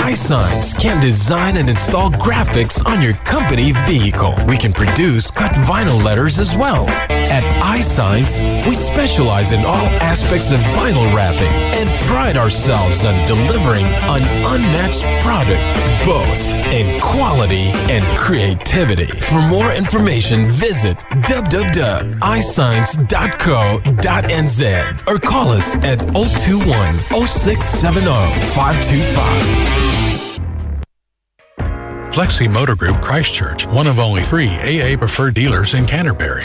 iSigns can design and install graphics on your company vehicle. We can produce cut vinyl letters as well. At iSigns, we specialize in all aspects of vinyl wrapping and pride ourselves on delivering an unmatched product, both in quality and creativity. For more information, visit www.iscience.co.nz or call us at 021 0670 525. Flexi Motor Group Christchurch, one of only three AA preferred dealers in Canterbury.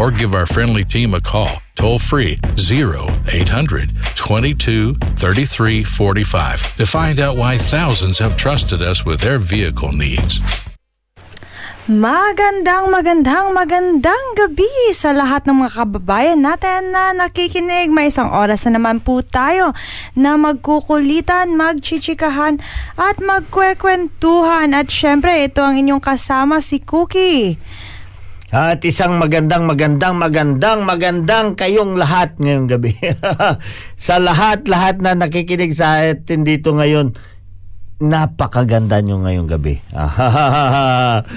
Or give our friendly team a call, toll free 0800 22 33 45 to find out why thousands have trusted us with their vehicle needs. Magandang, magandang, magandang gabi sa lahat ng mga kababayan natin na nakikinig. May isang oras na naman po tayo na magkukulitan, magchichikahan at magkwekwentuhan. At syempre, ito ang inyong kasama si Cookie. At isang magandang, magandang, magandang, magandang kayong lahat ngayong gabi. sa lahat-lahat na nakikinig sa atin dito ngayon, napakaganda nyo ngayong gabi.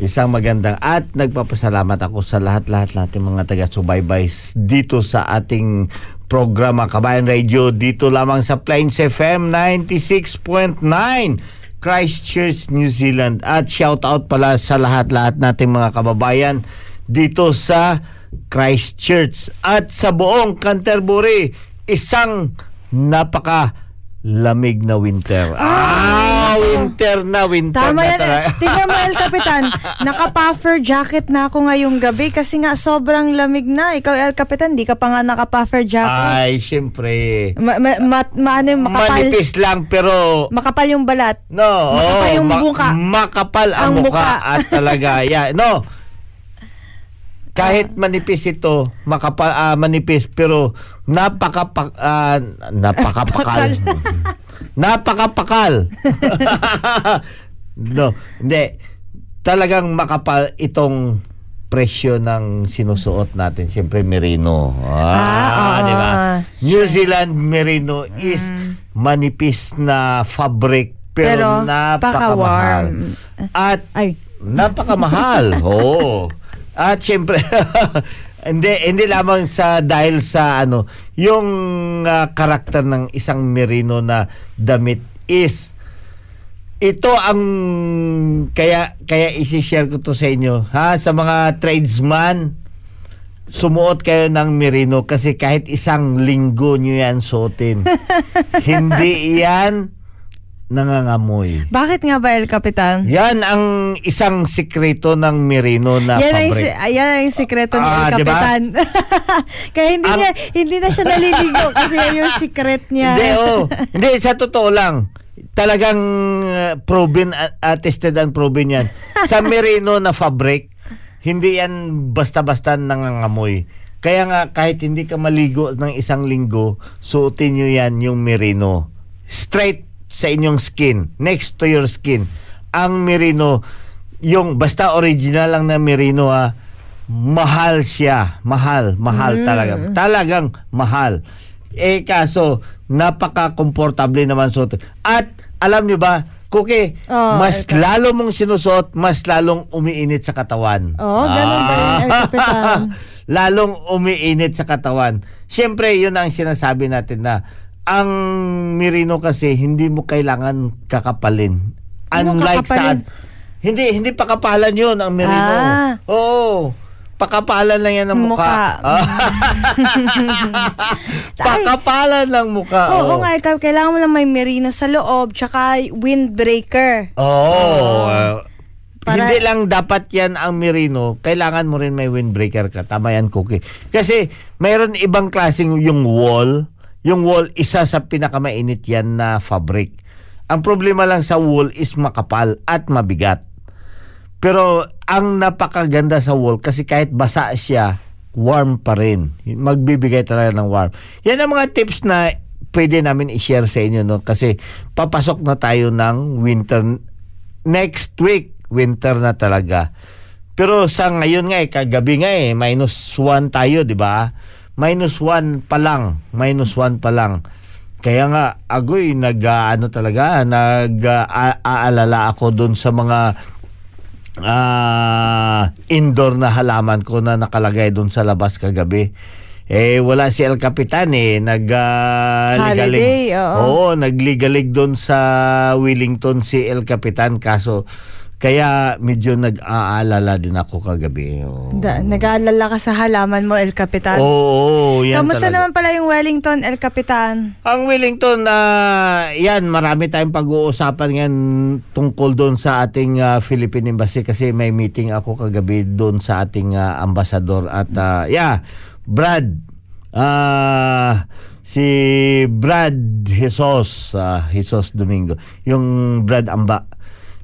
isang magandang at nagpapasalamat ako sa lahat-lahat natin mga taga-subaybay dito sa ating programa Kabayan Radio dito lamang sa Plains FM 96.9 Christchurch, New Zealand. At shout out pala sa lahat-lahat nating mga kababayan dito sa Christchurch. At sa buong Canterbury, isang napaka lamig na winter. Ah, winter na, winter Tama na yan. talaga. eh. Tingnan mo, El Capitan, naka-puffer jacket na ako ngayong gabi kasi nga sobrang lamig na. Ikaw, El Capitan, di ka pa nga naka-puffer jacket. Ay, syempre. Ma, ma, ma, ma- ano yung makapal, Manipis lang pero makapal yung balat. No, Makapal oo, yung ma-. Makapal ang, Ang muka. muka. at talaga, yeah, no. Kahit manipis ito, makapal ah, manipis pero napaka ah, napakapakal. Napakapakal. no, hindi. Talagang makapal itong presyo ng sinusuot natin. Siyempre, merino. Ah, Ah, oo. di ba? New Zealand merino is manipis na fabric Pero, pero, napakamahal. At Ay. napakamahal. Oo. At siyempre hindi hindi lamang sa dahil sa ano, yung ah, karakter ng isang merino na damit is ito ang kaya kaya i-share ko to sa inyo ha? Sa mga tradesman sumuot kayo ng merino kasi kahit isang linggo nyo yan suotin. Hindi yan nangangamoy. Bakit nga ba El Capitan? Yan ang isang sikreto ng Merino na yan ang, fabric. si- ah, yan ang sikreto ni Ah, El di ba? Capitan. Kaya hindi Ang- niya hindi na siya naliligo kasi yan yung secret niya. Hindi, oh. Hindi, sa totoo lang. Talagang uh, proven, uh, attested and proven yan. Sa merino na fabric, hindi yan basta-basta nangangamoy. Kaya nga, kahit hindi ka maligo ng isang linggo, suotin nyo yan yung merino. Straight sa inyong skin, next to your skin. Ang merino, yung basta original lang na merino ha, mahal siya. Mahal, mahal talaga. Talagang mahal. Eh kaso, napaka-komportable naman suot. At alam niyo ba, Cookie, Oh, mas ito. lalo mong sinusuot, mas lalong umiinit sa katawan. Oo, ganun ba yun, Capitan? lalong umiinit sa katawan. Siyempre, yun ang sinasabi natin na ang merino kasi hindi mo kailangan kakapalin. Unlike kakapalin? sa hindi hindi pakapalan 'yun ang merino. Ah. Oo. Pakapalan lang yan ng mukha. Mukha. pakapalan lang mukha. Oo oo. nga, Cap- kailangan mo lang may merino sa loob, tsaka windbreaker. Oo. uh, Para- Hindi lang dapat yan ang merino, kailangan mo rin may windbreaker ka. Tama yan, Cookie. Kasi mayroon ibang klaseng yung wool. Yung wool, isa sa pinakamainit yan na fabric. Ang problema lang sa wool is makapal at mabigat. Pero ang napakaganda sa wool kasi kahit basa siya, warm pa rin. Magbibigay talaga ng warm. Yan ang mga tips na pwede namin i-share sa inyo no kasi papasok na tayo ng winter next week winter na talaga. Pero sa ngayon nga eh, kagabi nga eh, minus 1 tayo, di ba? Minus 1 pa lang. Minus 1 pa lang. Kaya nga, agoy, nag, ah, ano talaga, nag, ah, ako doon sa mga ah, indoor na halaman ko na nakalagay doon sa labas kagabi. Eh, wala si El Capitan eh. Nag, ah, Holiday, ligalig. oo. Oo, nagligalig doon sa Wellington si El Capitan. Kaso, kaya medyo nag-aalala din ako kagabi. Da, nag-aalala ka sa halaman mo, El Capitan. Oo, yan Kamusta talaga. naman pala yung Wellington, El Capitan? Ang Wellington, na yan, marami tayong pag-uusapan ngayon tungkol doon sa ating ah, Philippine Embassy kasi may meeting ako kagabi doon sa ating ah, ambasador at ah, yeah, Brad, ah, si Brad Jesus, ah, Jesus Domingo, yung Brad Amba.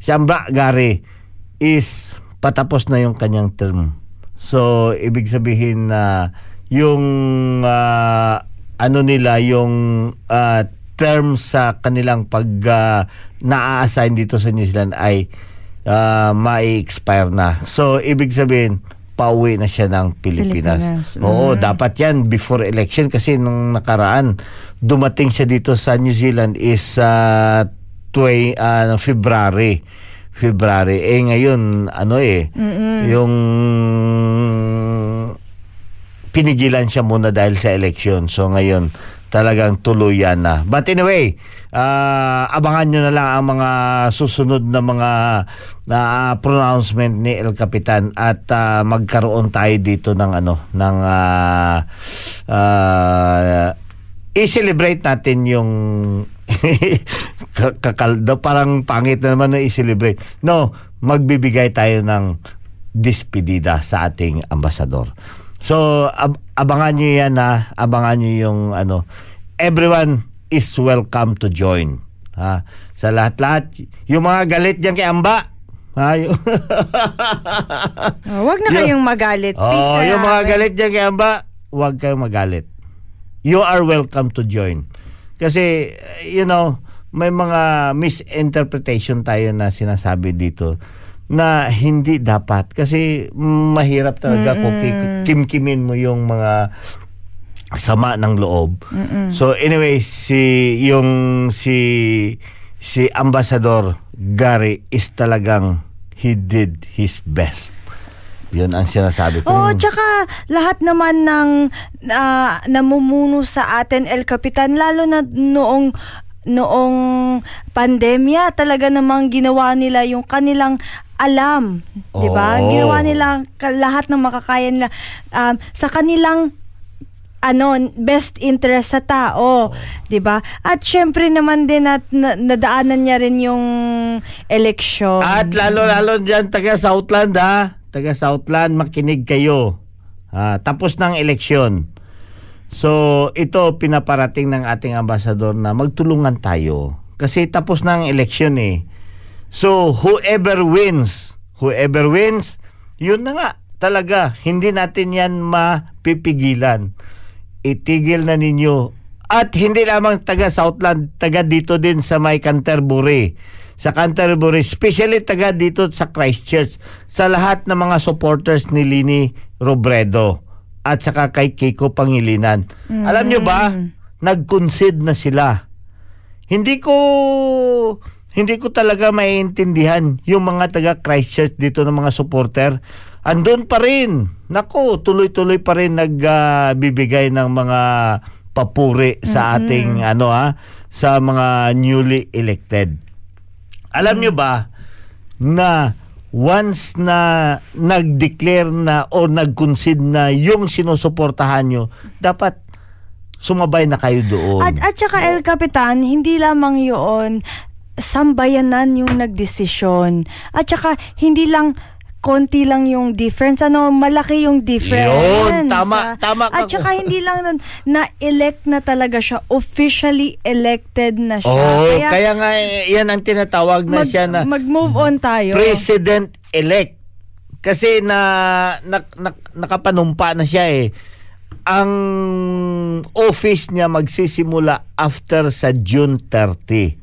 Si Amba Gary is patapos na yung kanyang term. So, ibig sabihin na yung ah, ano nila yung ah, term sa kanilang pag ah, na-assign dito sa New Zealand ay ah, mai-expire na. So, ibig sabihin, pauwi na siya ng Pilipinas. Pilipinas. Oo, dapat yan before election kasi nung nakaraan, dumating siya dito sa New Zealand is uh, twi, ah, February. February. Eh ngayon, ano eh, yung pinigilan siya muna dahil sa election. So ngayon, talagang tuluyan na. But anyway, ah, abangan nyo na lang ang mga susunod na mga na pronouncement ni El Capitan at ah, magkaroon tayo dito ng ano ng ah, ah, i-celebrate natin yung kakaldo parang pangit na naman na i-celebrate. No, magbibigay tayo ng dispedida sa ating ambasador. So ab- abangan niyo yan na abangan niyo yung ano everyone is welcome to join. Ha? Sa lahat-lahat, yung mga galit diyan kay Amba, ha? Oh, wag na kayong magalit. Peace Oh, yung mga galit diyan kay Amba, huwag kayong magalit. You are welcome to join. Kasi, you know, may mga misinterpretation tayo na sinasabi dito na hindi dapat. Kasi mahirap talaga kung ki- kimkimin mo yung mga sama ng loob. So anyway, si yung si si Ambassador Gary is talagang he did his best. Yun ang sinasabi ko. Oo, tsaka lahat naman ng ah, namumuno sa atin, El Capitan, lalo na noong noong pandemya, talaga namang ginawa nila yung kanilang alam, 'di ba? Ginawa nila ka- lahat ng makakaya nila um, sa kanilang ano best interest sa tao, 'di ba? At syempre naman din at na, nadaanan niya rin yung eleksyon. At lalo-lalo dyan, taga Southland ha. Taga Southland, makinig kayo. Ah, tapos ng eleksyon. So, ito pinaparating ng ating ambasador na magtulungan tayo. Kasi tapos ng eleksyon eh. So, whoever wins, whoever wins, yun na nga, talaga, hindi natin yan mapipigilan. Itigil na ninyo. At hindi lamang taga Southland, taga dito din sa may Canterbury. Sa Canterbury, especially taga dito sa Christchurch, sa lahat ng mga supporters ni Lini Robredo at saka kay Kiko Pangilinan. Alam nyo ba, nag-concede na sila. Hindi ko hindi ko talaga maiintindihan yung mga taga Christchurch dito ng mga supporter. Andun pa rin. Nako, tuloy-tuloy pa rin nagbibigay ng mga papuri sa ating ano ha, sa mga newly elected. Alam nyo ba na once na nag-declare na o nag-concede na yung sinusuportahan nyo, dapat sumabay na kayo doon. At at saka El Capitan, hindi lamang 'yon sambayanan yung nagdesisyon. At saka hindi lang konti lang yung difference. Ano, malaki yung difference. Yun, tama, Ah, tama ka. At saka hindi lang nun, na-elect na talaga siya. Officially elected na siya. Oh, kaya, nga eh, yan ang tinatawag na mag, siya na mag-move on tayo. president-elect. Kasi na, na, na- nakapanumpa na siya eh. Ang office niya magsisimula after sa June 30.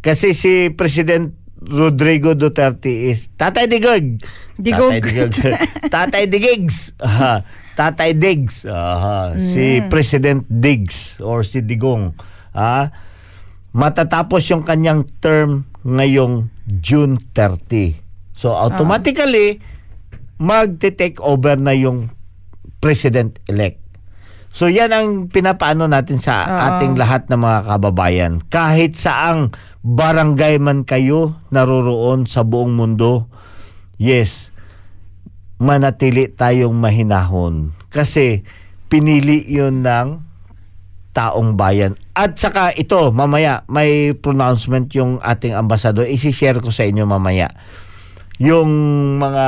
Kasi si President Rodrigo Duterte is Tatay Digog. Digog. Tatay Digog. Tatay Digigs. Aha. Tatay Diggs. Aha. Si President Diggs or si Digong. Ah matatapos yung kanyang term ngayong June 30. So automatically magte-take over na yung president-elect. So yan ang pinapaano natin sa Oo. ating lahat ng mga kababayan. Kahit saang barangay man kayo naroroon sa buong mundo, yes, manatili tayong mahinahon. Kasi pinili yun ng taong bayan. At saka ito, mamaya, may pronouncement yung ating ambasador. Isi-share ko sa inyo mamaya. Yung mga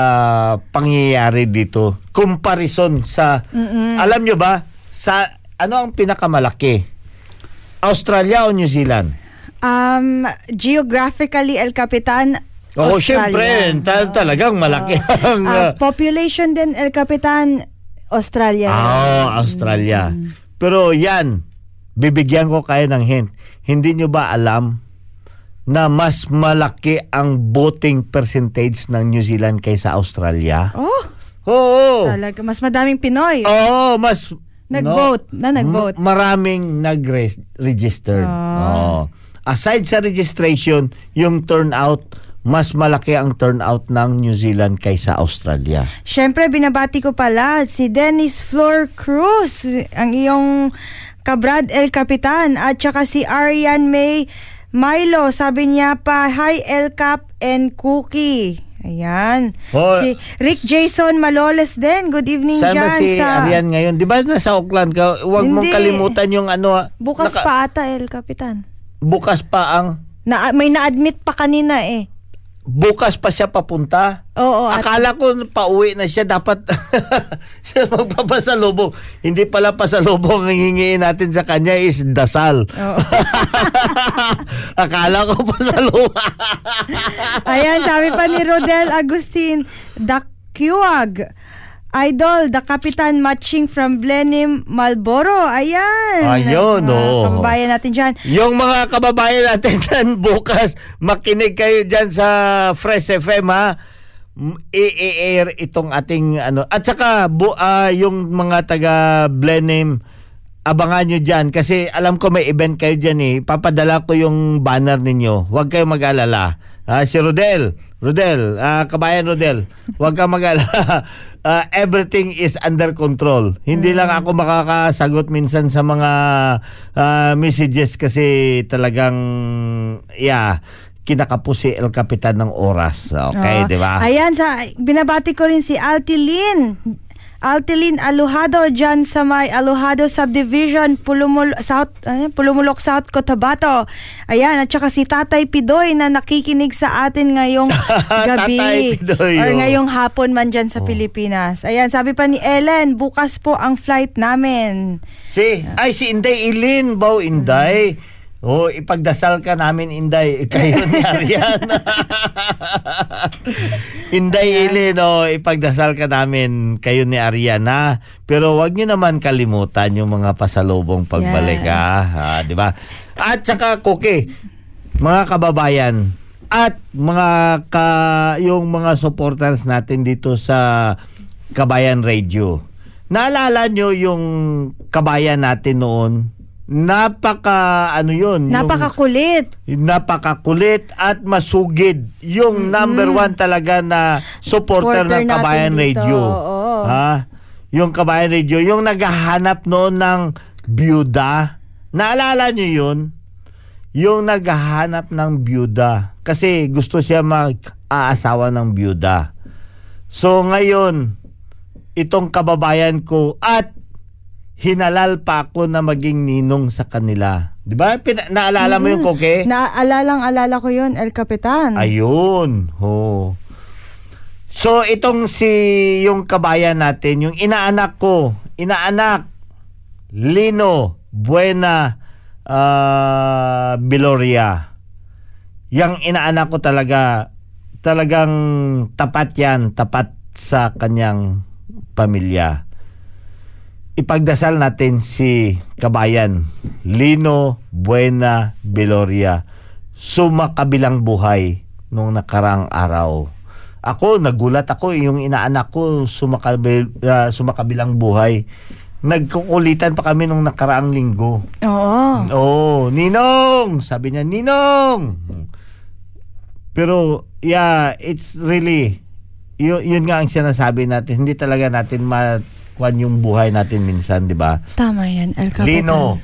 pangyayari dito. Comparison sa, alam nyo ba, sa ano ang pinakamalaki? Australia o New Zealand? Um, geographically, El Capitan, Oo, Australia. syempre, tal- talagang malaki ang... Ah, uh, population din, El Capitan, Australia. Ah, Australia. Pero yan, bibigyan ko kayo ng hint. Hindi nyo ba alam na mas malaki ang voting percentage ng New Zealand kaysa Australia? Oh, Oo. talaga. Mas madaming Pinoy. Oo, mas Nag-vote, na nag-vote. M- maraming nag-register. Ah. Aside sa registration, yung turnout, mas malaki ang turnout ng New Zealand kaysa Australia. Siyempre, binabati ko pala si Dennis Flor Cruz, ang iyong kabrad El Capitan, at saka si Arian May Milo. Sabi niya pa, Hi El Cap and Cookie. Ayan. Oh. si Rick Jason Maloles din. Good evening Sana dyan si sa... Arian ngayon. Di ba nasa Auckland ka? Huwag mong kalimutan yung ano. Bukas naka- pa ata El Capitan. Bukas pa ang... Na, may na-admit pa kanina eh. Bukas pa siya papunta. Oo. at- Akala ko pauwi na siya. Dapat siya magpapasalubong. Hindi pala pasalubong ang hingiin natin sa kanya is dasal. Oo. Akala ko pasalubong. Ayan, sabi pa ni Rodel Agustin, Dakyuag. Idol, the Kapitan matching from Blenheim, Malboro. Ayan. Ayun, Mga oo. Kababayan natin dyan. Yung mga kababayan natin dyan bukas, makinig kayo dyan sa Fresh FM ha. I-air itong ating ano. At saka bu- ah, yung mga taga Blenheim, abangan nyo dyan. Kasi alam ko may event kayo dyan eh. Papadala ko yung banner ninyo. Huwag kayong mag-alala. Ah, si Rodel, Rodel, ah, kabayan Rodel, huwag kang mag-alala. Ah, everything is under control. Hindi lang ako makakasagot minsan sa mga ah, messages kasi talagang, yeah, kinakapos si El Capitan ng oras. Okay, Oo. di ba? Ayan, sa, binabati ko rin si Alti Lin. Altilin Alujado dyan sa may Alujado Subdivision, Pulumul South, ano, Pulumulok South, Cotabato. Ayan, at saka si Tatay Pidoy na nakikinig sa atin ngayong gabi. Tatay Pidoy, or oh. ngayong hapon man dyan sa Pilipinas. Ayan, sabi pa ni Ellen, bukas po ang flight namin. Si, ay si Inday Ilin, Baw Inday. Oh, ipagdasal ka namin, Inday. Kayo ni Ariana. Inday Ilin, oh, ipagdasal ka namin kayo ni Ariana. Pero wag niyo naman kalimutan yung mga pasalubong pagbalik, Yeah. ah. Ah, di ba? At saka, Koke, mga kababayan, at mga ka, yung mga supporters natin dito sa Kabayan Radio. Naalala nyo yung kabayan natin noon? Napaka, ano yun? yung- Napakakulit. napakakulit at masugid. Yung number one talaga na supporter Supporter ng Kabayan dito, Radio. oo. Ha? Yung Kabayan Radio, yung naghahanap noon ng byuda. Naalala nyo yun? Yung naghahanap ng byuda. Kasi gusto siya mag-aasawa ng byuda. So ngayon, itong kababayan ko at hinalal pa ako na maging ninong sa kanila. 'Di ba? Pina- naalala mo yung koke? Naalalang alala ko yun, El Capitan. Ayun. Oh. So itong si yung kabayan natin, yung inaanak ko, inaanak Lino Buena ah, Biloria. Yang inaanak ko talaga talagang tapat yan, tapat sa kanyang pamilya. Ipagdasal natin si kabayan Lino Buena Biloria sumakabilang buhay nung nakarang araw. Ako, nagulat ako, yung inaanak ko sumakabil, ah, sumakabilang buhay. Nagkukulitan pa kami nung nakaraang linggo. Oo. Oh, Ninong! Sabi niya, Ninong! Pero, yeah, it's really, yun, yun nga ang sinasabi natin. Hindi talaga natin makuan yung buhay natin minsan, di ba? Tama yan, El Capitan. Lino,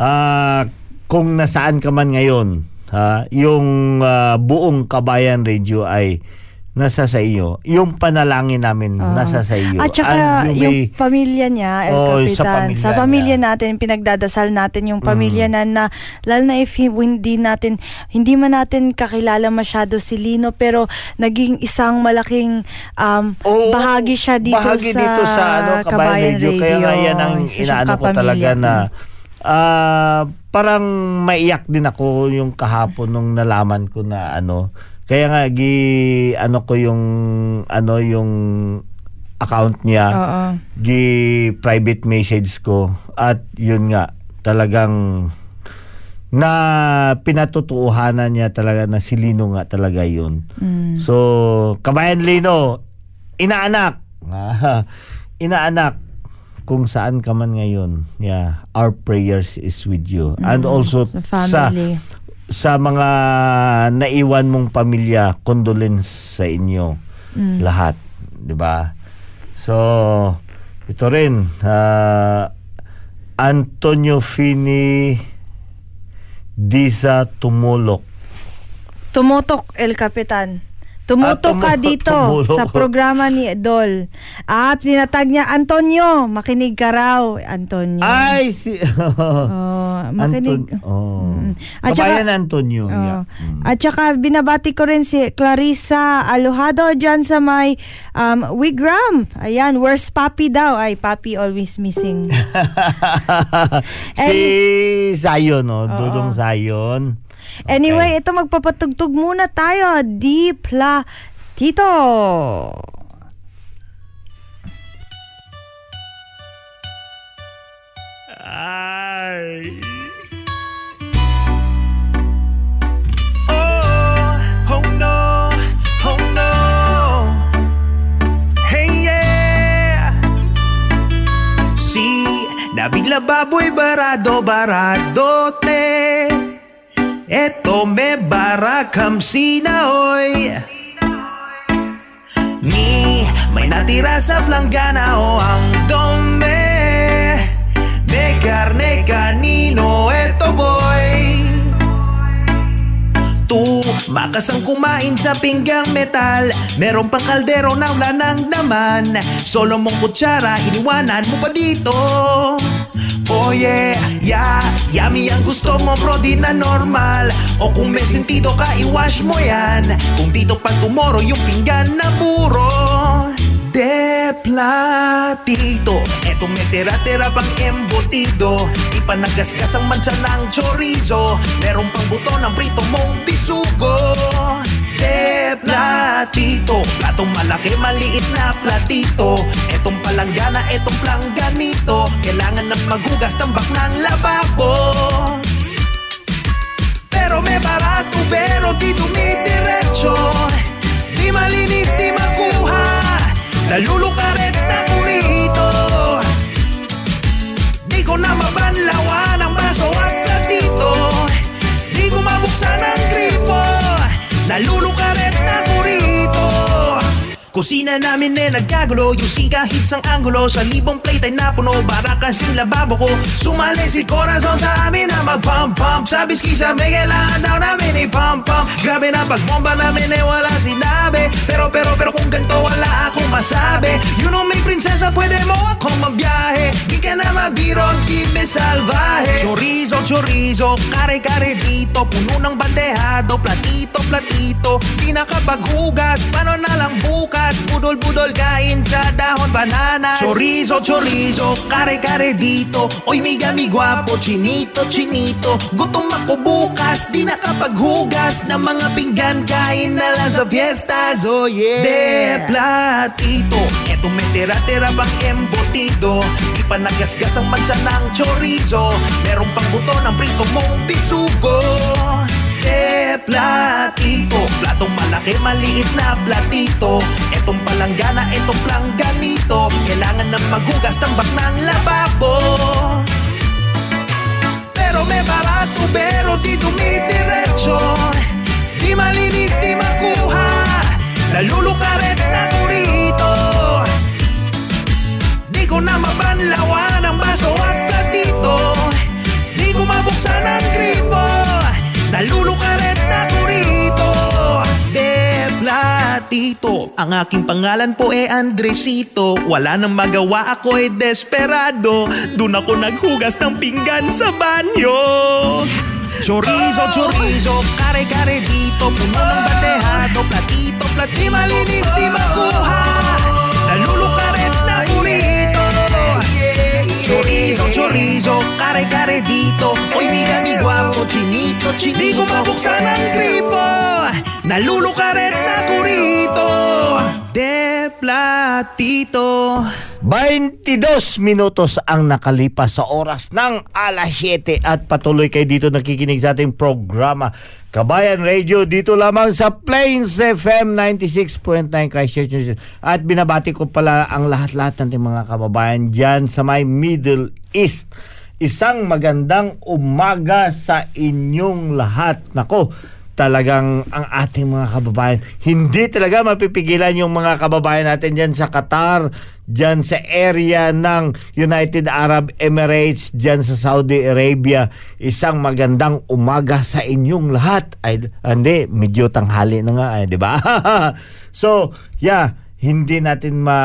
ah, kung nasaan ka man ngayon, ha, yung ah, buong Kabayan Radio ay nasa sa iyo. Yung panalangin namin Oo. nasa sa iyo. At saka And you yung may- pamilya niya, El Oo, Capitan. sa pamilya Sa pamilya niya. natin, pinagdadasal natin yung pamilya Mm. na, na lalo na if hi- hindi natin, hindi man natin kakilala masyado si Lino, pero naging isang malaking um, Oo, bahagi siya dito bahagi sa, dito sa ano, Kabayan Radio. Kaya nga yan ang inaano ko talaga na ah, parang maiyak din ako yung kahapon nung nalaman ko na ano. Kaya nga gi ano ko yung ano yung account niya. Oo. Gi private message ko at yun nga talagang na pinatutuuhanan niya talaga na si Lino nga talaga yun. Mm. So, kabayan Lino, inaanak. inaanak kung saan ka man ngayon. Yeah, our prayers is with you. And also sa family. sa mga naiwan mong pamilya, condolence sa inyo Mm. lahat, 'di ba? So, ito rin ah, Antonio Fini Disa Tumulok. Tumutok, El Capitan. Tumutok Ah, ka dito tumulok. sa programa ni Dol. At sinatag niya, Antonio, makinig ka raw, Antonio. Ay si Oh, makinig. Anton- oh. Mm. At Kabayan saka- Antonio. Oh. yeah. Mm. At saka binabati ko rin si Clarissa Alojado dyan sa may um, Wigram. Ayan, where's Papi daw? Ay, Papi always missing. si Zion, no? Oo. Dudong Zion. Anyway, ito magpapatugtog muna tayo. Dipla Tito. Ay. Oh, oh no, oh no. Hey yeah. Si nabigla baboy barado baradote. Eto me barakam sinaoy. Ni may natira sa planggana o ang dome. Me carne canino eto boy. Tu Makas ang kumain sa pinggang metal Meron pang kaldero na wala ng naman Solo mong kutsara, iniwanan mo pa dito Oh yeah, yeah, yummy ang gusto mo bro di na normal. O kung may sentido ka, iwash mo yan. Kung dito pa tomorrow yung pinggan na puro. De platito Etong may tira-tira pang embutido. Ipanagasgas ang mansa ng chorizo. Meron pang buto ng prito mong bisugo De platito Platong malaki, maliit na platito. Etong palanggana, etong plangganito Kailangan na maghugas tambak ng lababo. Pero may barato pero di dumidiretso. Di malinis, di makuha. Nalulukaret na ko rito. Di ko na mabanlawan Nalulukaret na ko rito Kusina namin eh nagkagulo. Yung sika hits ang angulo. Sa libong plate ay napuno. Para kasing lababo ko. Sumali si Corazon sa amin na mag-pump pump Sa biski sa may kailangan daw namin i-pump pump Grabe na pagbomba namin eh wala sinabi. Pero pero pero kung ganito wala akong masabi. You know may prinsesa pwede mo akong mabiyahe Di ka na mabiro, di me salvaje. Chorizo, chorizo, kare-kare dito. Puno ng bandehado, platito, platito. Di nakapaghugas, paano na lang bukas Budol-budol kain sa dahon. Bananas Chorizo, chorizo, kare-kare dito. Oy, migami gwapo, chinito, chinito. Gutom ako bukas, di nakapaghugas Ng mga pinggan, kain na lang sa fiestas Oh yeah. De platito, eto may tira-tira pang embutido. Di pa ang mansa ng chorizo. Meron pang buto ng prito mong bisugo platito Platong malaki, maliit na platito. Etong palanggana, etong plangganito Kailangan na maghugas tambak ng lababo. Pero may barato, pero di dumidiretso. Di malinis, di makuha. Nalulukaret na ko rito. Di ko na mabanlawan ang baso at platito. Di ko mabuksan ang gripo. Nalulukaret platito Ang aking pangalan po e Andresito. Wala nang magawa ako e desperado. Doon ako naghugas ng pinggan sa banyo. Chorizo, chorizo, kare-kare dito. Puno ng bandehado, platito, platito Di malinis, di makuha Chorizo, kare-kare dito. Oy, migami guwapo, chinito, chinito. Di ko mabuksan ang gripo. Nalulukaret na ko rito. De platito 22 minutos ang nakalipas sa oras ng alas 7 at patuloy kayo dito nakikinig sa ating programa Kabayan Radio dito lamang sa Plains FM 96.9 Christchurch. At binabati ko pala ang lahat-lahat ng mga kababayan dyan sa may Middle East. Isang magandang umaga sa inyong lahat. Nako, talagang ang ating mga kababayan. Hindi talaga mapipigilan yung mga kababayan natin dyan sa Qatar, dyan sa area ng United Arab Emirates, dyan sa Saudi Arabia. Isang magandang umaga sa inyong lahat. Ay, hindi, medyo tanghali na nga, ay, di ba? so, yeah, hindi natin ma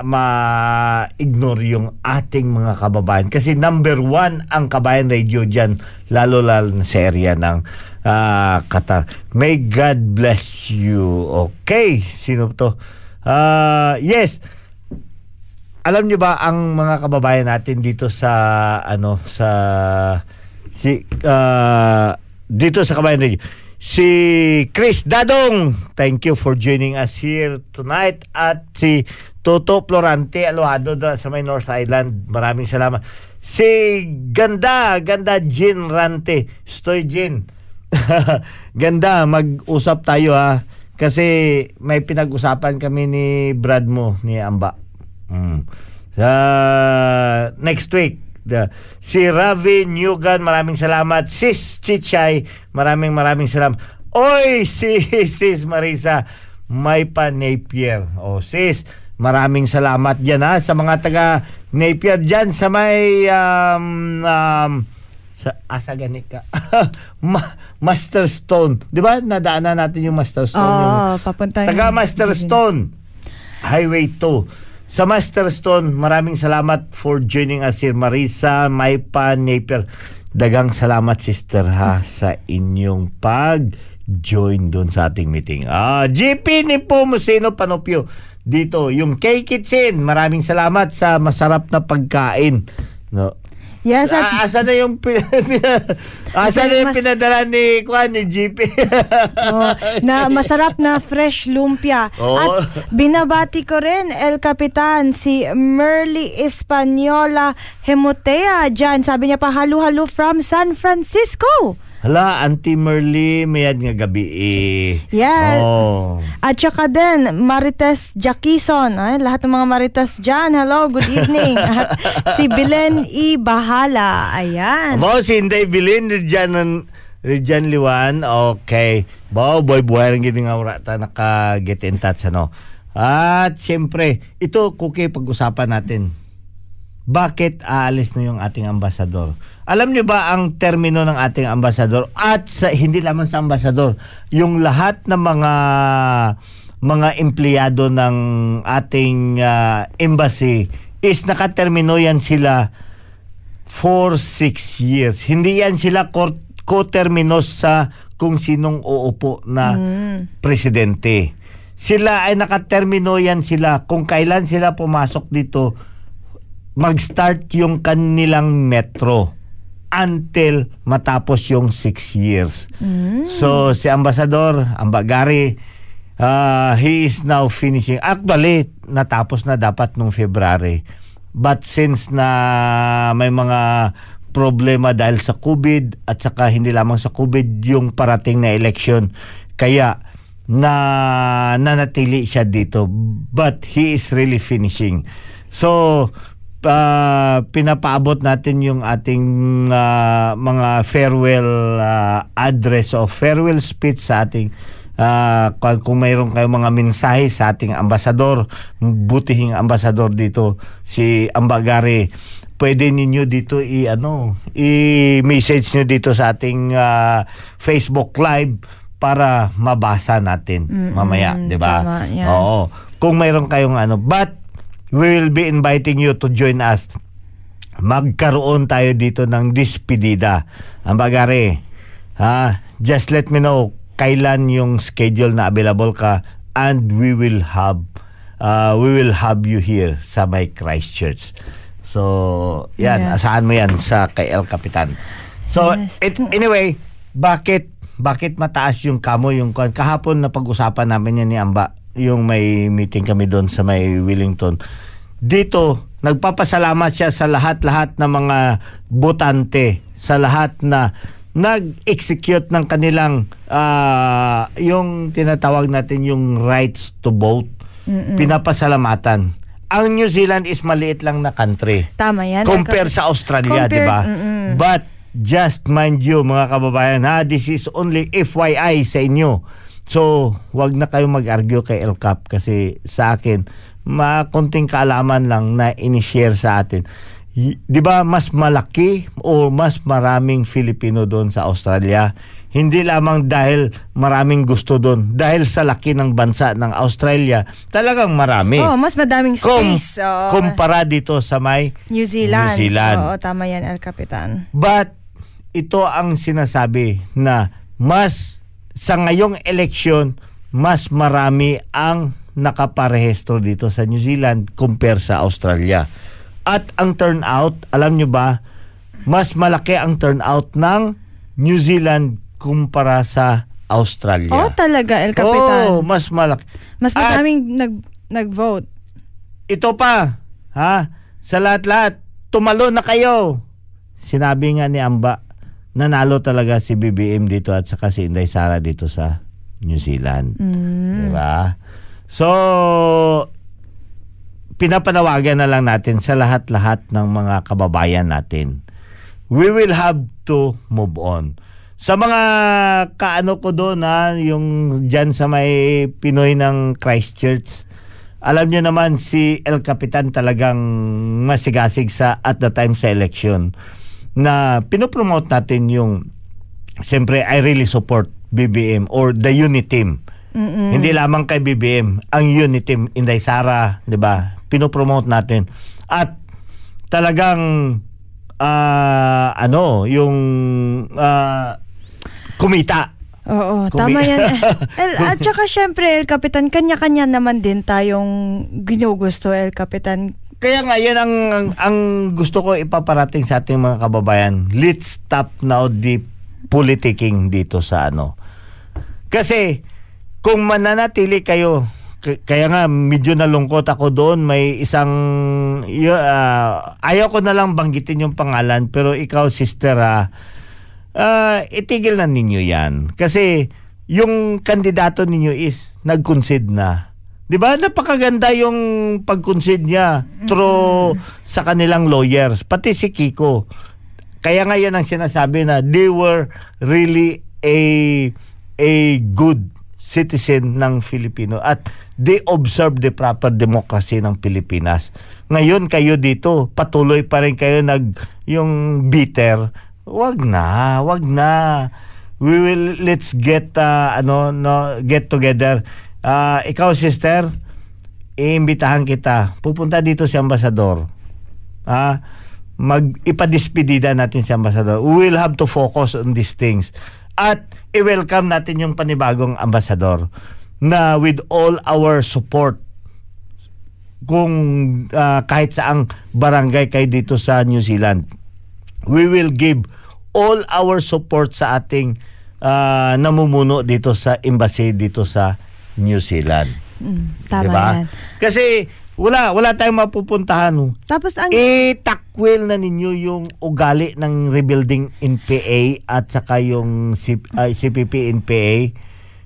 ma-ignore yung ating mga kababayan kasi number one ang kabayan radio dyan lalo lalo sa area ng uh, Qatar may God bless you okay sino to uh, yes alam niyo ba ang mga kababayan natin dito sa ano sa si uh, dito sa kabayan radio si Chris Dadong. Thank you for joining us here tonight. At si Toto Florante Aluado sa may North Island. Maraming salamat. Si Ganda, Ganda Jin Rante. Stoy Jin. Ganda, mag-usap tayo ha. Kasi may pinag-usapan kami ni Brad mo, ni Amba. Mm. Uh, next week, The, si Ravi Newgan, maraming salamat. Sis Chichay, maraming maraming salamat. Oy, si Sis Marisa, may pa Napier. O sis, maraming salamat dyan ha, sa mga taga Napier dyan sa may um, um, sa asa gani ka Ma- Master Stone di ba nadaanan natin yung Master Stone yung Oo, papunta taga yung- Master Stone Highway 2 sa Master Stone maraming salamat for joining us here Marisa Maipa Napier. Dagang salamat sister ha sa inyong pag join doon sa ating meeting. Ah GP ni po Musino Panopio. Dito yung K Kitchen maraming salamat sa masarap na pagkain. No Yes, at Ah, asa na yung pin- asa na yung Mas- pinadala ni Kwan ni GP Oh, na masarap na fresh lumpia. Oo. At binabati ko rin El Capitan si Merly Española Hemotea dyan. Sabi niya pa halo-halo from San Francisco. Hala, Auntie Merly, mayad nga gabi eh. Yeah. Oh. At saka din, Marites Jackison. Ay, lahat ng mga Marites dyan. Hello, good evening. At si Belen E. Bahala. Ayan. Amo si Inday Bilin, Rijan, Rijan Liwan. Okay. Bao, boy, buhay rin gini nga ta naka-get in touch, ano. At siyempre, ito, Kuki, pag-usapan natin. Bakit aalis na yung ating ambasador? Alam niyo ba ang termino ng ating ambasador? At sa, hindi lamang sa ambasador, yung lahat ng mga mga empleyado ng ating ah, embassy is nakatermino yan sila for six years. Hindi yan sila co-terminos sa kung sinong uupo na presidente. Sila ay nakatermino yan sila kung kailan sila pumasok dito mag-start yung kanilang metro until matapos yung six years. So, si Ambassador Ambagari, uh, he is now finishing. Actually, natapos na dapat nung February. But since na may mga problema dahil sa COVID at saka hindi lamang sa COVID yung parating na election, kaya na nanatili siya dito. But he is really finishing. So, uh, pinapaabot natin yung ating uh, mga farewell uh, address o farewell speech sa ating uh, kung, mayroon kayong mga mensahe sa ating ambasador, butihing ambasador dito, si Ambagare, pwede ninyo dito i ano i-message nyo dito sa ating uh, Facebook live para mabasa natin mamaya, 'di ba? Oo. Kung mayroon kayong ano, but we will be inviting you to join us. Magkaroon tayo dito ng dispedida. Ang bagare, ha, just let me know kailan yung schedule na available ka and we will have uh, we will have you here sa may Christchurch. So, yan, Yes. asahan mo yan sa kay El Capitan. So, Yes. it, anyway, bakit bakit mataas yung kamo yung kahapon na pag-usapan namin yan ni Amba yung may meeting kami doon sa may Wellington dito nagpapasalamat siya sa lahat-lahat ng mga botante sa lahat na nag-execute ng kanilang ah, yung tinatawag natin yung rights to vote pinapasalamatan ang New Zealand is maliit lang na country Tama yan. compare sa Australia, di ba? mm-mm. But just mind you mga kababayan, ha, this is only FYI sa inyo. So, wag na kayo mag-argue kay El Cap kasi sa akin, makunting kaalaman lang na inishare sa atin. Y- 'Di ba mas malaki o mas maraming Filipino doon sa Australia? Hindi lamang dahil maraming gusto doon, dahil sa laki ng bansa ng Australia, talagang marami. Oh, mas madaming space. oh. kumpara dito sa may New Zealand. New Zealand. Oo, tama yan, El Capitan. But ito ang sinasabi na mas sa ngayong eleksyon mas marami ang nakaparehistro dito sa New Zealand compare sa Australia. At ang turnout, alam nyo ba, mas malaki ang turnout ng New Zealand kumpara sa Australia. Oh, talaga, El Capitan. Oh, mas malaki. Mas madaming nag, nag-vote. ito pa, ha? Sa lahat-lahat, tumalo na kayo. Sinabi nga ni Amba, nanalo talaga si BBM dito at saka si Inday Sara dito sa New Zealand. Di ba? So, pinapanawagan na lang natin sa lahat-lahat ng mga kababayan natin. We will have to move on. Sa mga kaano ko doon ha, yung dyan sa may Pinoy ng Christchurch, alam niyo naman si El Capitan talagang masigasig sa at the time sa election. Na pinopromote natin yung siyempre I really support BBM or the unit team. Hindi lamang kay BBM, ang unit team Inday Sara, 'di ba? Pinopromote natin. At talagang ah, ano, yung ah, kumita. Oo, Kumi- tama yan. El, at saka syempre, El Capitan, kanya-kanya naman din tayong ginugusto, El Capitan. Kaya nga yan ang, ang ang gusto ko ipaparating sa ating mga kababayan. Let's stop now the politicking dito sa ano. Kasi kung mananatili kayo kaya nga medyo nalungkot ako doon may isang y- ah, ayaw ko na lang banggitin yung pangalan pero ikaw sister ah, ah, itigil na ninyo yan kasi yung kandidato ninyo is nag-concede na 'Di ba? Napakaganda yung pag-concede niya through sa kanilang lawyers, pati si Kiko. Kaya nga yan ang sinasabi na they were really a a good citizen ng Filipino at they observe the proper democracy ng Pilipinas. Ngayon kayo dito, patuloy pa rin kayo nag yung bitter. Wag na, wag na. We will let's get uh, ano no get together. Ah, ikaw sister, iimbitahan kita. Pupunta dito si ambasador. Ah, mag ipadispedida natin si ambasador. We will have to focus on these things. At i-welcome natin yung panibagong ambasador na with all our support kung ah, kahit saang barangay kayo dito sa New Zealand we will give all our support sa ating ah, namumuno dito sa embassy dito sa New Zealand. Mm, tama Diba? yan. Kasi wala wala tayong mapupuntahan. oh. Tapos ang... Itakwil na ninyo yung ugali ng rebuilding in PA at saka yung C- ay, CPP in PA.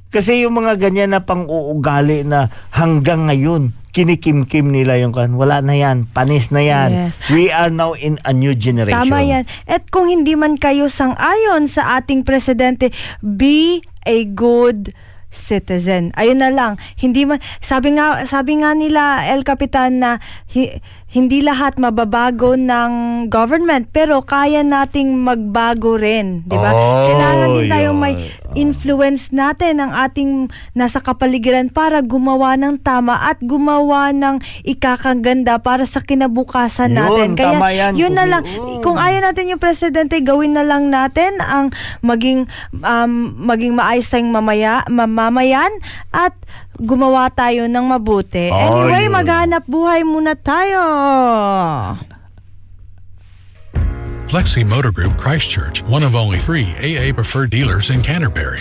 Kasi yung mga ganyan na pang-uugali na hanggang ngayon, kinikim-kim nila yung kan. Wala na yan. Panis na yan. Yes. We are now in a new generation. Tama yan. At kung hindi man kayo sang-ayon sa ating presidente, be a good citizen. Ayun na lang. Hindi man sabi nga sabi nga nila El Capitan na hi- hindi lahat mababago ng government pero kaya nating magbago rin, 'di ba? Oh, Kailangan din tayong may influence natin ang ating nasa kapaligiran para gumawa ng tama at gumawa ng ikakaganda para sa kinabukasan Yun, natin. Kaya tama yan. yun na lang. Oo. Kung ayaw natin yung presidente, gawin na lang natin ang maging um, maging maayos tayong mamaya, mamamayan at gumawa tayo ng mabuti. Oh, anyway, yun. maghanap buhay muna tayo. Flexi Motor Group Christchurch, one of only three AA preferred dealers in Canterbury.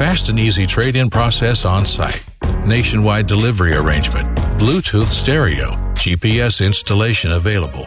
Fast and easy trade in process on site. Nationwide delivery arrangement. Bluetooth stereo. GPS installation available.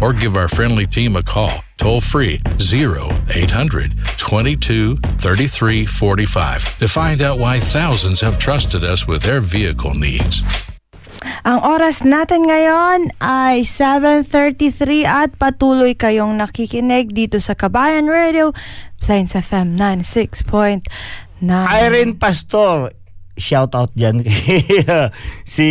or give our friendly team a call toll free 0800 22 33 45 to find out why thousands have trusted us with their vehicle needs. Ang oras natin ngayon ay 7.33 at patuloy kayong nakikinig dito sa Kabayan Radio, Plains FM 96.9. Irene Pastor, shout out dyan si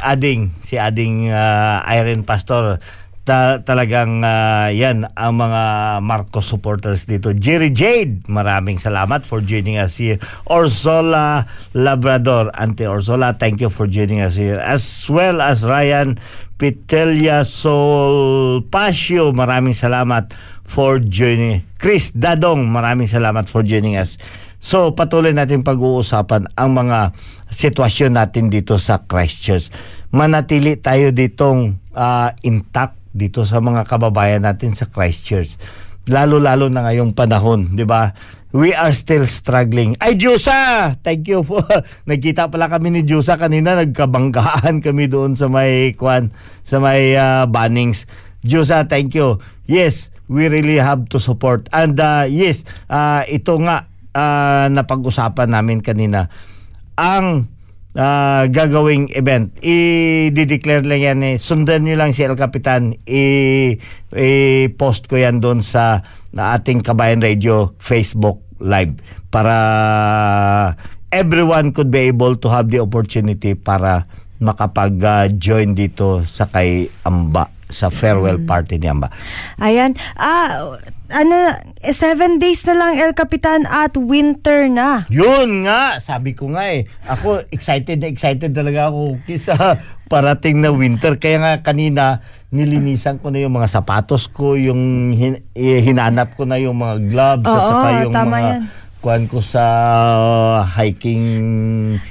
Ading, si Ading uh, Irene Pastor. Ta- talagang ah, yan ang mga Marcos supporters dito. Jerry Jade, maraming salamat for joining us here. Orsola Labrador, Ante Orsola, thank you for joining us here. As well as Ryan Pitelia Sol Pasio, maraming salamat for joining. Chris Dadong, maraming salamat for joining us. So patuloy natin pag-uusapan ang mga sitwasyon natin dito sa Christchurch. Manatili tayo ditong ah, intact dito sa mga kababayan natin sa Christchurch. Lalo-lalo na ngayong panahon, di ba? We are still struggling. Ay, Diyosa! Thank you po. Nagkita pala kami ni Diyosa kanina. Nagkabanggaan kami doon sa may, kwan, sa may ah, Bunnings. Diyosa, thank you. Yes, we really have to support. And uh, yes, ah, ito nga ah, napag-usapan namin kanina. Ang ah, gagawing event, i-declare lang yan eh. Sundan nyo lang si El Capitan. I-post ko yan doon sa na ating Kabayan Radio Facebook Live para everyone could be able to have the opportunity para makapag-join dito sa kay Amba sa farewell party ni Amba. Ayan. Ah, ano, eh, seven days na lang El Capitan at winter na. Yun nga, sabi ko nga eh. Ako excited na excited talaga ako sa parating na winter. Kaya nga kanina nilinisan ko na yung mga sapatos ko, yung hin- eh, hinanap ko na yung mga gloves at Oo, saka yung tama mga yan. Kuan ko sa hiking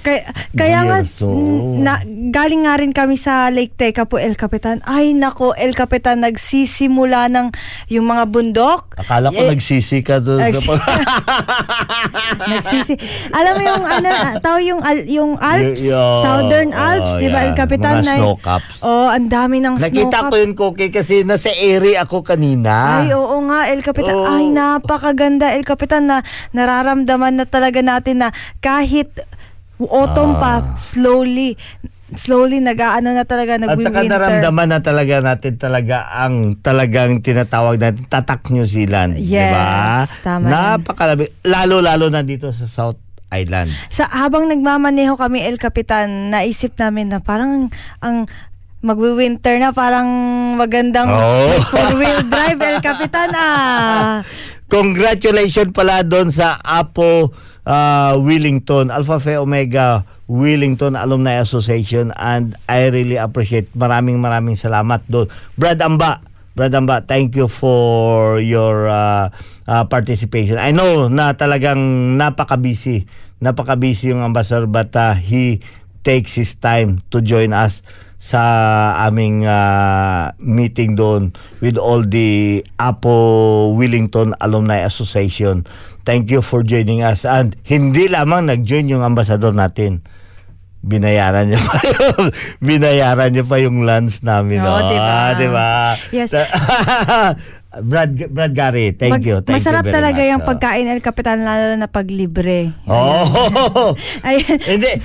Kaya, kaya nga. So, n- na, galing nga rin kami sa Lake Teka po, El Capitan. Ay, nako, El Capitan, nagsisimula ng yung mga bundok. akala ko Eh, nagsisi ka doon. Nagsi- Nagsisi. Alam mo yung ano, tao yung al- yung Alps, Y- yo- Southern Alps, oh, 'di ba? yeah. El Capitan Mga na. snow caps. Oh, ang dami ng snow Nakita caps. ko yun, Koki, kasi nasa area ako kanina. Ay, oo nga, El Capitan. Oo. Ay, napakaganda, El Capitan, na nararamdaman na talaga natin na kahit autumn pa, Ah. slowly, slowly nag-aano na talaga, At saka naramdaman na talaga natin talaga ang talagang tinatawag natin tatak New Zealand. di ba? Yes, tama yan. Napakalabi. Lalo-lalo na dito sa South Island. Sa habang nagmamaneho kami El Capitan, naisip namin na parang ang magwi-winter na parang magandang Oh. four-wheel drive El Capitan ah. Congratulations pala doon sa Apo uh, Wellington, Alpha Phi Omega Wellington Alumni Association and I really appreciate. Maraming maraming salamat doon. Brad Amba, Brad Amba, thank you for your uh, uh, participation. I know na talagang napaka-busy. Napaka-busy yung ambassador but uh, he takes his time to join us sa aming uh, meeting doon with all the Apo Wellington Alumni Association. Thank you for joining us. And hindi lamang nag-join yung ambassador natin. Binayaran niya pa yung, binayaran niya pa yung lunch namin. Oo, no? diba? Ah, diba? Yes. Brad, Brad Gary, thank Mag- you. Thank masarap you talaga much. yung pagkain El Capitan lalo na pag libre. Oh! Ayan. Hindi.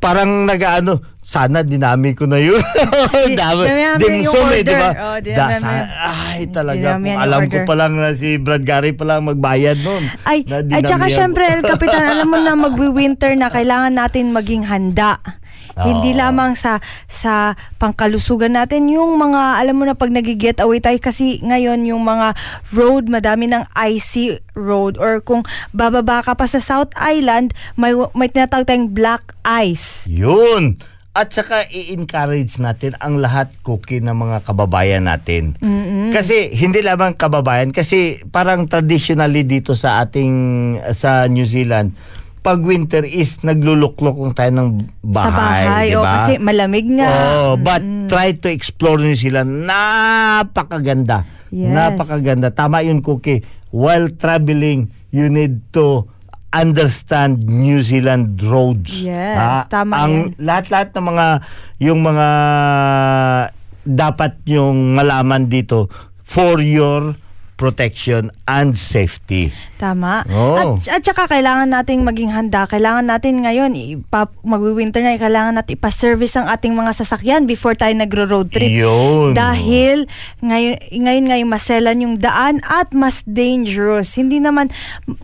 Parang nag-ano, sana dinami ko na yun. Dami. yung Dimsum eh, di ba? Oh, Da- sa- ay, talaga. dinami Kung yung alam ko order. pa lang na si Brad Gary pa lang magbayad nun. Ay, at saka syempre, ko. El Capitan, alam mo na magwi-winter na kailangan natin maging handa. Hindi Oo. lamang sa sa pangkalusugan natin yung mga alam mo na pag nagi-get away tayo kasi ngayon yung mga road madami ng icy road or kung bababa ka pa sa South Island may may tinatawag tayong black ice. Yun. At saka i-encourage natin ang lahat cookie ng mga kababayan natin. Kasi hindi lamang kababayan kasi parang traditionally dito sa ating sa New Zealand pag winter is nagluluklok tayo ng bahay, sa bahay di o ba? kasi malamig nga. Oh, but try to explore New Zealand. Napakaganda. Yes. Napakaganda. Tama yun, Cookie. While traveling, you need to understand New Zealand roads. Yes, tama Ang yan. lahat-lahat ng mga yung mga dapat yung malaman dito for your protection and safety. Tama. Oo. At, at saka kailangan nating maging handa. Kailangan natin ngayon, ipa, magwi-winter na, kailangan natin ipa-service ang ating mga sasakyan before tayo nagro-road trip. Yun. Dahil ngayon, ngayon ngayon maselan yung daan at mas dangerous. Hindi naman,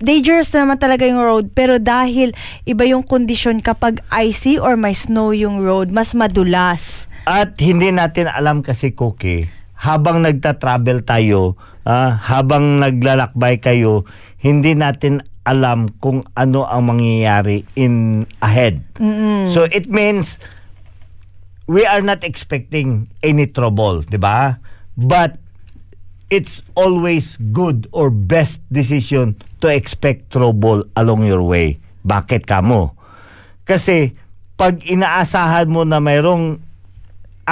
dangerous naman talaga yung road. Pero dahil iba yung kondisyon kapag icy or may snow yung road, mas madulas. At hindi natin alam kasi, Cookie, habang nagta-travel tayo, ah, habang naglalakbay kayo, hindi natin alam kung ano ang mangyayari in ahead. So it means we are not expecting any trouble, 'di ba? But it's always good or best decision to expect trouble along your way. Bakit kamo? Kasi pag inaasahan mo na mayroong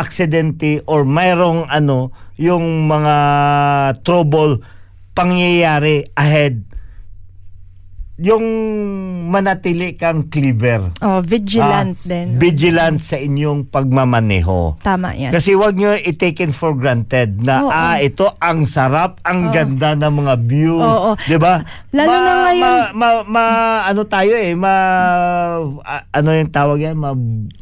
aksidente or mayroong ano, yung mga trouble pangyayari ahead, yung manatili kang clever. Oh, vigilant Ah, din. Vigilant sa inyong pagmamaneho. Tama yan. Kasi wag nyo i-taken for granted na Oo. ah ito ang sarap, ang Oo. ganda ng mga view, Oo. 'di ba? Lalo ma, na ngayon- ma, ma- ma- ano tayo eh, ma ano yung tawag yan, ma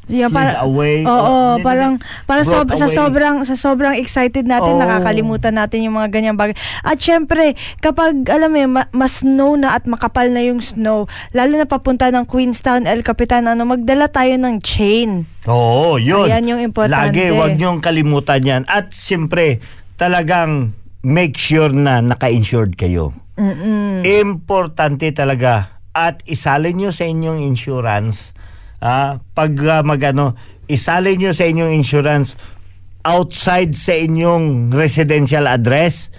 Yeah, para, away. Oo, Oh, hindi, parang para sob- sa sobrang sa sobrang excited natin Oo. nakakalimutan natin yung mga ganyang bagay. At syempre, kapag alam mo ma- mas snow na at makapal na yung snow, lalo na papunta ng Queenstown, El Capitan, ano, magdala tayo ng chain. Oo, yun. Ayan yung importante. Lagi, wag niyong kalimutan yan. At siyempre, talagang make sure na naka-insured kayo. Mm-mm. Importante talaga. At isalin nyo sa inyong insurance, ah, pag ah, magano, isalin nyo sa inyong insurance outside sa inyong residential address,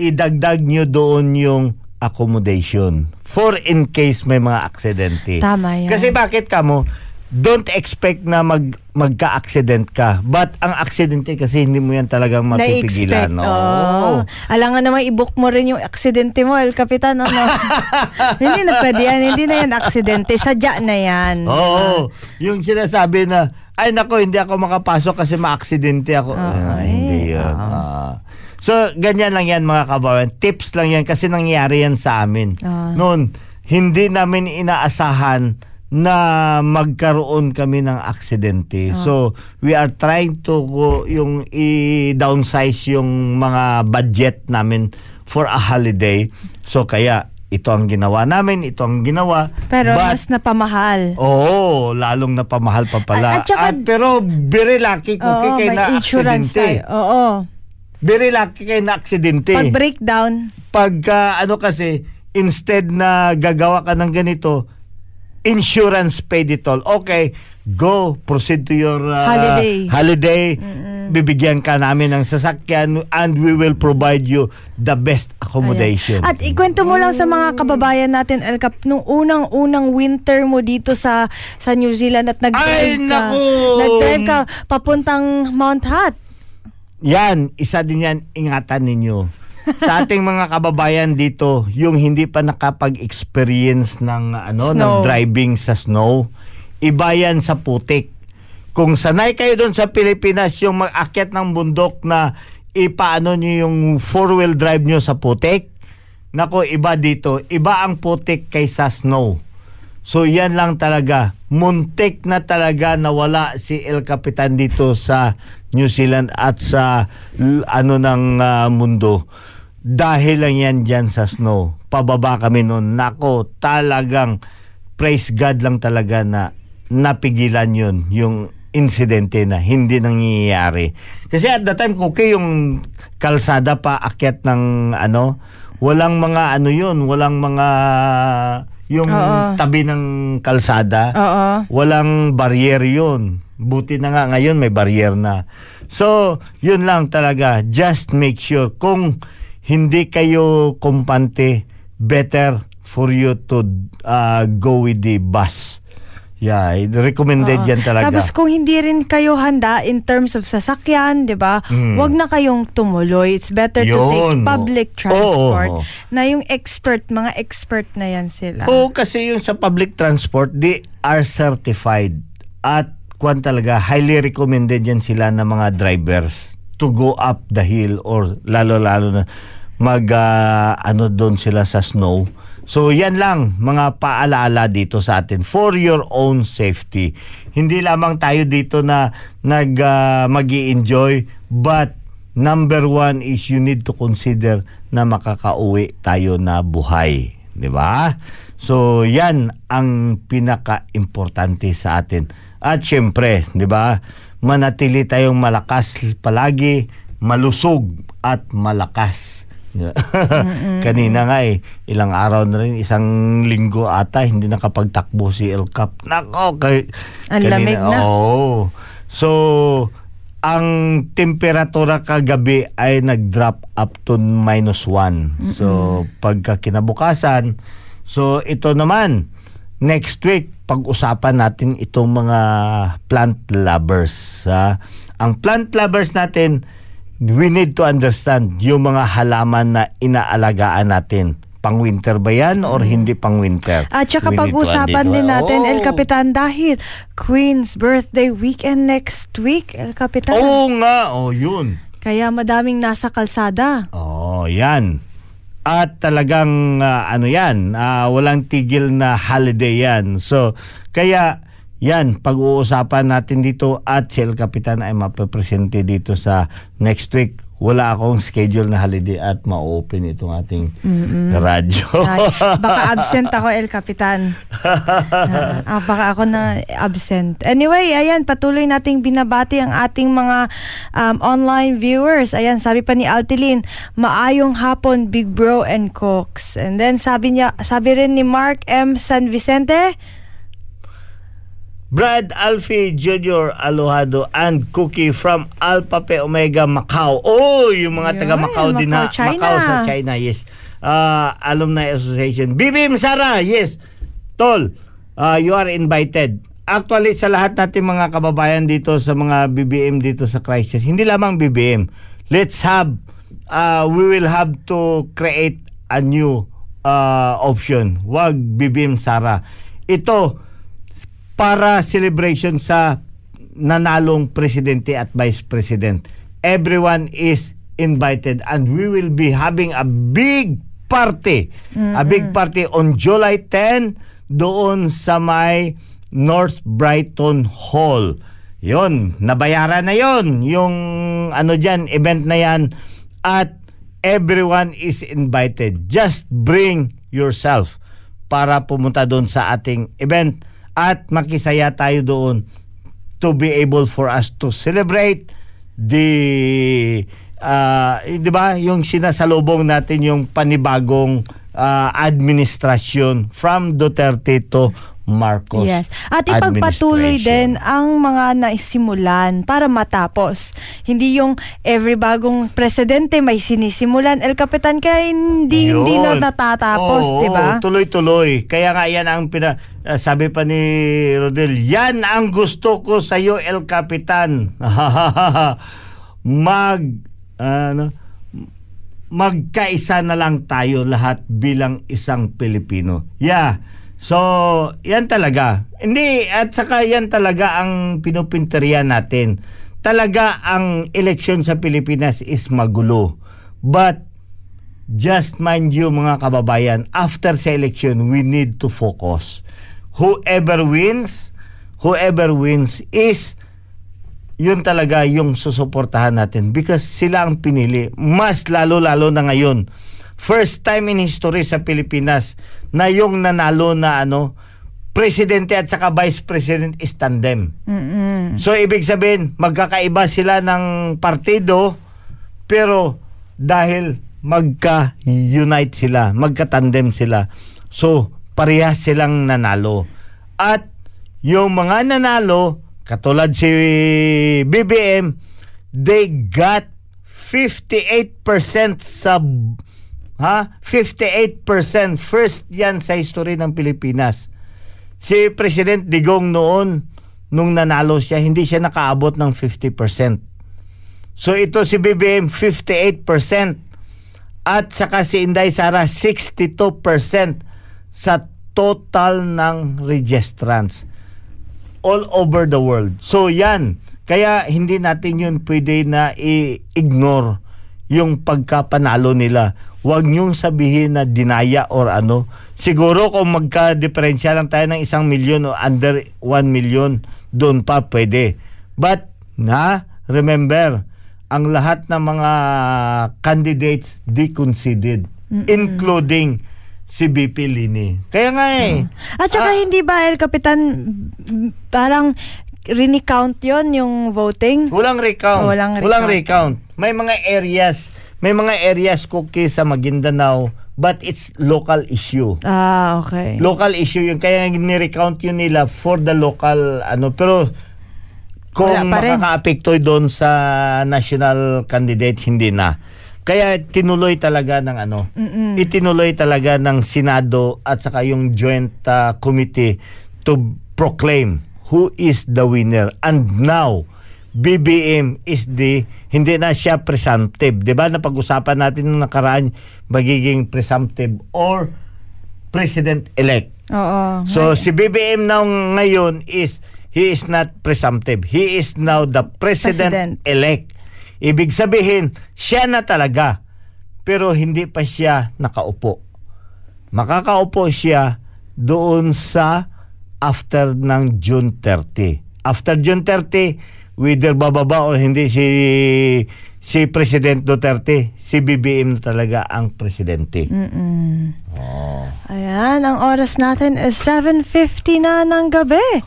idagdag nyo doon yung accommodation for in case may mga aksidente. Tama yan. Kasi bakit ka mo, don't expect na mag magka-accident ka. But ang aksidente kasi hindi mo yan talagang mapipigilan. Na-expect. no? Oo. Alangan naman i-book mo rin yung aksidente mo, El Capitan. Ano? hindi na pwede yan. Hindi na yan aksidente. Sadya na yan. Oo. Yung sinasabi na, ay nako, hindi ako makapasok kasi ma-aksidente ako. Oo, Ah, eh. hindi yun. Ah. So, ganyan lang yan mga kababayan. Tips lang yan kasi nangyari yan sa amin. Ah. Noon, hindi namin inaasahan na magkaroon kami ng aksidente. So, we are trying to go, yung i-downsize yung mga budget namin for a holiday. So, kaya ito ang ginawa namin, ito ang ginawa. Pero But- mas napamahal. Oo, lalong napamahal pa pala. At- at saka- pero very lucky Oo, kayo may na aksidente. Oo. Very lucky kayo na aksidente. Pag breakdown, Pagka ano kasi, instead na gagawa ka ng ganito, insurance paid it all. Okay, go, proceed to your uh, Holiday. holiday. Bibigyan ka namin ng sasakyan and we will provide you the best accommodation. At ikwento mo lang sa mga kababayan natin, El Cap, nung unang-unang winter mo dito sa sa New Zealand at nag-drive Ay, ka. naku! Nag-drive ka papuntang Mount Hat. Yan, isa din yan, ingatan ninyo. Sa ating mga kababayan dito, yung hindi pa nakapag-experience ng ano, ng Snow. driving sa snow, iba yan sa putik. Kung sanay kayo doon sa Pilipinas, yung mag-akyat ng bundok na ipaano nyo yung four-wheel drive nyo sa putik, nako, iba dito. Iba ang putik kaysa snow. So yan lang talaga. Muntik na talaga nawala si El Capitan dito sa New Zealand at sa ano ng ah, mundo. Dahil lang yan dyan sa snow. Pababa kami noon. Nako, talagang praise God lang talaga na napigilan yun, yung insidente na hindi nangyayari. Kasi at the time, okay yung kalsada pa akyat ng ano, walang mga ano yun, walang mga yung Oo. tabi ng kalsada. Oo. Walang barrier yun. Buti na nga ngayon may barrier na. So, yun lang talaga. Just make sure kung hindi kayo kumpante, better for you to uh, go with the bus. Yeah, recommended Oo. yan talaga. Tapos kung hindi rin kayo handa in terms of sasakyan, 'di ba? Mm. Wag na kayong tumuloy. It's better to take Yun, public transport. Oo. Na yung expert, mga expert na yan sila. Oo, kasi yung sa public transport, they are certified. At kwan talaga, highly recommended yan sila ng mga drivers to go up the hill or lalo-lalo na mag ah, ano doon sila sa snow. So yan lang mga paalaala dito sa atin for your own safety. Hindi lamang tayo dito na nag uh, enjoy but number one is you need to consider na makakauwi tayo na buhay. 'Di ba? So yan ang pinaka-importante sa atin. At syempre, 'di ba? Manatili tayong malakas palagi, malusog at malakas. Kanina nga eh, ilang araw na rin, isang linggo ata, hindi nakapagtakbo si El Cap. Nako, kay, Ang lamig na. Oo. So, ang temperatura kagabi ay nag-drop up to minus one. So, pagka kinabukasan, so ito naman, next week, pag-usapan natin itong mga plant lovers. ha? ang plant lovers natin, we need to understand yung mga halaman na inaalagaan natin. Pang-winter ba yan or hindi pang-winter? At saka pag-usapan din natin, El Oh. Capitan, dahil Queen's birthday weekend next week, El Capitan. Oo nga, oh yun. Kaya madaming nasa kalsada. Oh, yan. At talagang ah, ano yan, ah, walang tigil na holiday yan. So, kaya yan, pag-uusapan natin dito at si El Capitan ay mapapresente dito sa next week. Wala akong schedule na holiday at ma-open itong ating radyo. Ay, baka absent ako, El Capitan. Ah, ah, baka ako na absent. Anyway, ayan, patuloy nating binabati ang ating mga um, online viewers. Ayan, sabi pa ni Altilin, maayong hapon, Big Bro and Cooks. And then sabi niya, sabi rin ni Mark M. San Vicente, Brad Alfie Jr. Alohado and Cookie from Alpha Pi Omega Macau. Oh, yung mga taga Macau din na. Macau, China. Macau sa China, yes. Uh, Alumni Association. Bibim Sara, yes. Tol, uh, you are invited. Actually, sa lahat natin mga kababayan dito sa mga BBM dito sa crisis, hindi lamang BBM. Let's have, uh, we will have to create a new uh, option. Wag BBM Sara. Ito, para celebration sa nanalong presidente at vice president. Everyone is invited and we will be having a big party. A big party on July 10 doon sa may North Brighton Hall. Yon, nabayaran na yon yung ano diyan event na yan at everyone is invited. Just bring yourself para pumunta doon sa ating event at makisaya tayo doon to be able for us to celebrate the uh, 'di ba yung sinasalubong natin yung panibagong uh, administrasyon from Duterte to Marcos. Yes. At ipagpatuloy din ang mga naisimulan para matapos. Hindi yung every bagong presidente may sinisimulan. El Capitan kaya hindi, hindi na natatapos, Oo, di ba? Tuloy-tuloy. Kaya nga yan ang pina, ah, sabi pa ni Rodel, yan ang gusto ko sa iyo, El Capitan. Mag ano magkaisa na lang tayo lahat bilang isang Pilipino. Yeah. So, yan talaga. Hindi, at saka yan talaga ang pinupinteriya natin. Talaga ang eleksyon sa Pilipinas is magulo. But, just mind you mga kababayan, after sa election, we need to focus. Whoever wins, whoever wins is yun talaga yung susuportahan natin because sila ang pinili. Mas lalo-lalo na ngayon. First time in history sa Pilipinas na yung nanalo na ano, presidente at saka vice president is tandem. Mm-mm. So ibig sabihin, magkakaiba sila ng partido pero dahil magka-unite sila, magka-tandem sila. So parehas silang nanalo. At yung mga nanalo, katulad si BBM, they got 58% sa ha 58% first yan sa history ng Pilipinas. Si President Digong noon nung nanalo siya, hindi siya nakaabot ng 50%. So ito si BBM 58% at saka si Inday Sara 62% sa total ng registrants all over the world. So yan, kaya hindi natin yun pwede na i-ignore yung pagkapanalo nila. Huwag niyong sabihin na dinaya or ano. Siguro kung magka-diferensya lang tayo ng isang milyon o under 1 million, doon pa pwede. But, na, remember, ang lahat ng mga candidates deconceded, including si BP Lini. Kaya nga eh. At saka ah, hindi ba, El Capitan, m- parang recount yon yung voting? Walang recount. Walang Walang recount. recount. May mga areas, may mga areas cookie sa Maguindanao but it's local issue. Ah, okay. Local issue yun. Kaya ni-recount yun nila for the local ano. Pero kung makaka-apekto doon sa national candidate, hindi na. Kaya tinuloy talaga ng ano, itinuloy talaga ng Senado at saka yung joint uh, committee to proclaim who is the winner. And now, BBM is the hindi na siya presumptive. 'Di ba? Napag-usapan natin nung nakaraan magiging presumptive or president-elect. Oo. So si BBM now ngayon is he is not presumptive. He is now the President. president-elect. Ibig sabihin, siya na talaga. Pero hindi pa siya nakaupo. Makakaupo siya doon sa after ng June 30. After June 30, whether bababa o hindi si si President Duterte, si BBM na talaga ang presidente. Mm. Ayan, ang oras natin is 7.50 na ng gabi.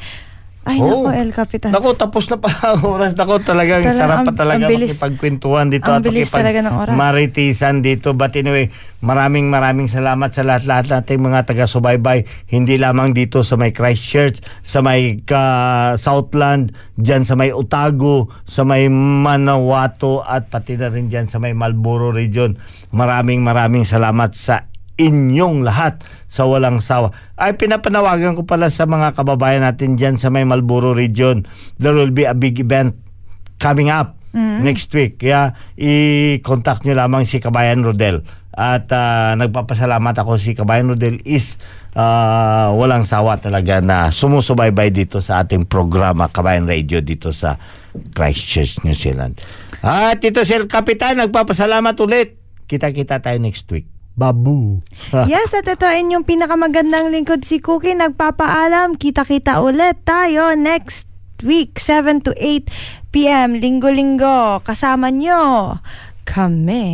Ay, Oh. nako, El Capitan. Naku, tapos na pa ang oras. Naku, talagang Talagang sarap pa talaga ang bilis. makipagkwentuhan dito Ang at bilis talaga ng oras. maritisan dito. But anyway, maraming maraming salamat sa lahat-lahat nating mga taga-subaybay. Hindi lamang dito sa may Christchurch, sa may ka Southland, dyan sa may Otago, sa may Manawato at pati na rin dyan sa may Marlboro region. Maraming maraming salamat sa inyong lahat sa walang sawa. Ay pinapanawagan ko pala sa mga kababayan natin dyan sa may Marlboro region. There will be a big event coming up next week. Kaya i-contact nyo lamang si Kabayan Rodel. At ah, nagpapasalamat ako si Kabayan Rodel is ah, walang sawa talaga na sumusubaybay dito sa ating programa Kabayan Radio dito sa Christchurch, New Zealand. At ito si El Capitan, nagpapasalamat ulit. Kita-kita tayo next week. Babu. Yes, at ito inyong pinakamagandang lingkod si Cookie. Nagpapaalam, kita-kita ulit tayo next week, 7 to 8 p.m. Linggo-linggo. Kasama nyo kami.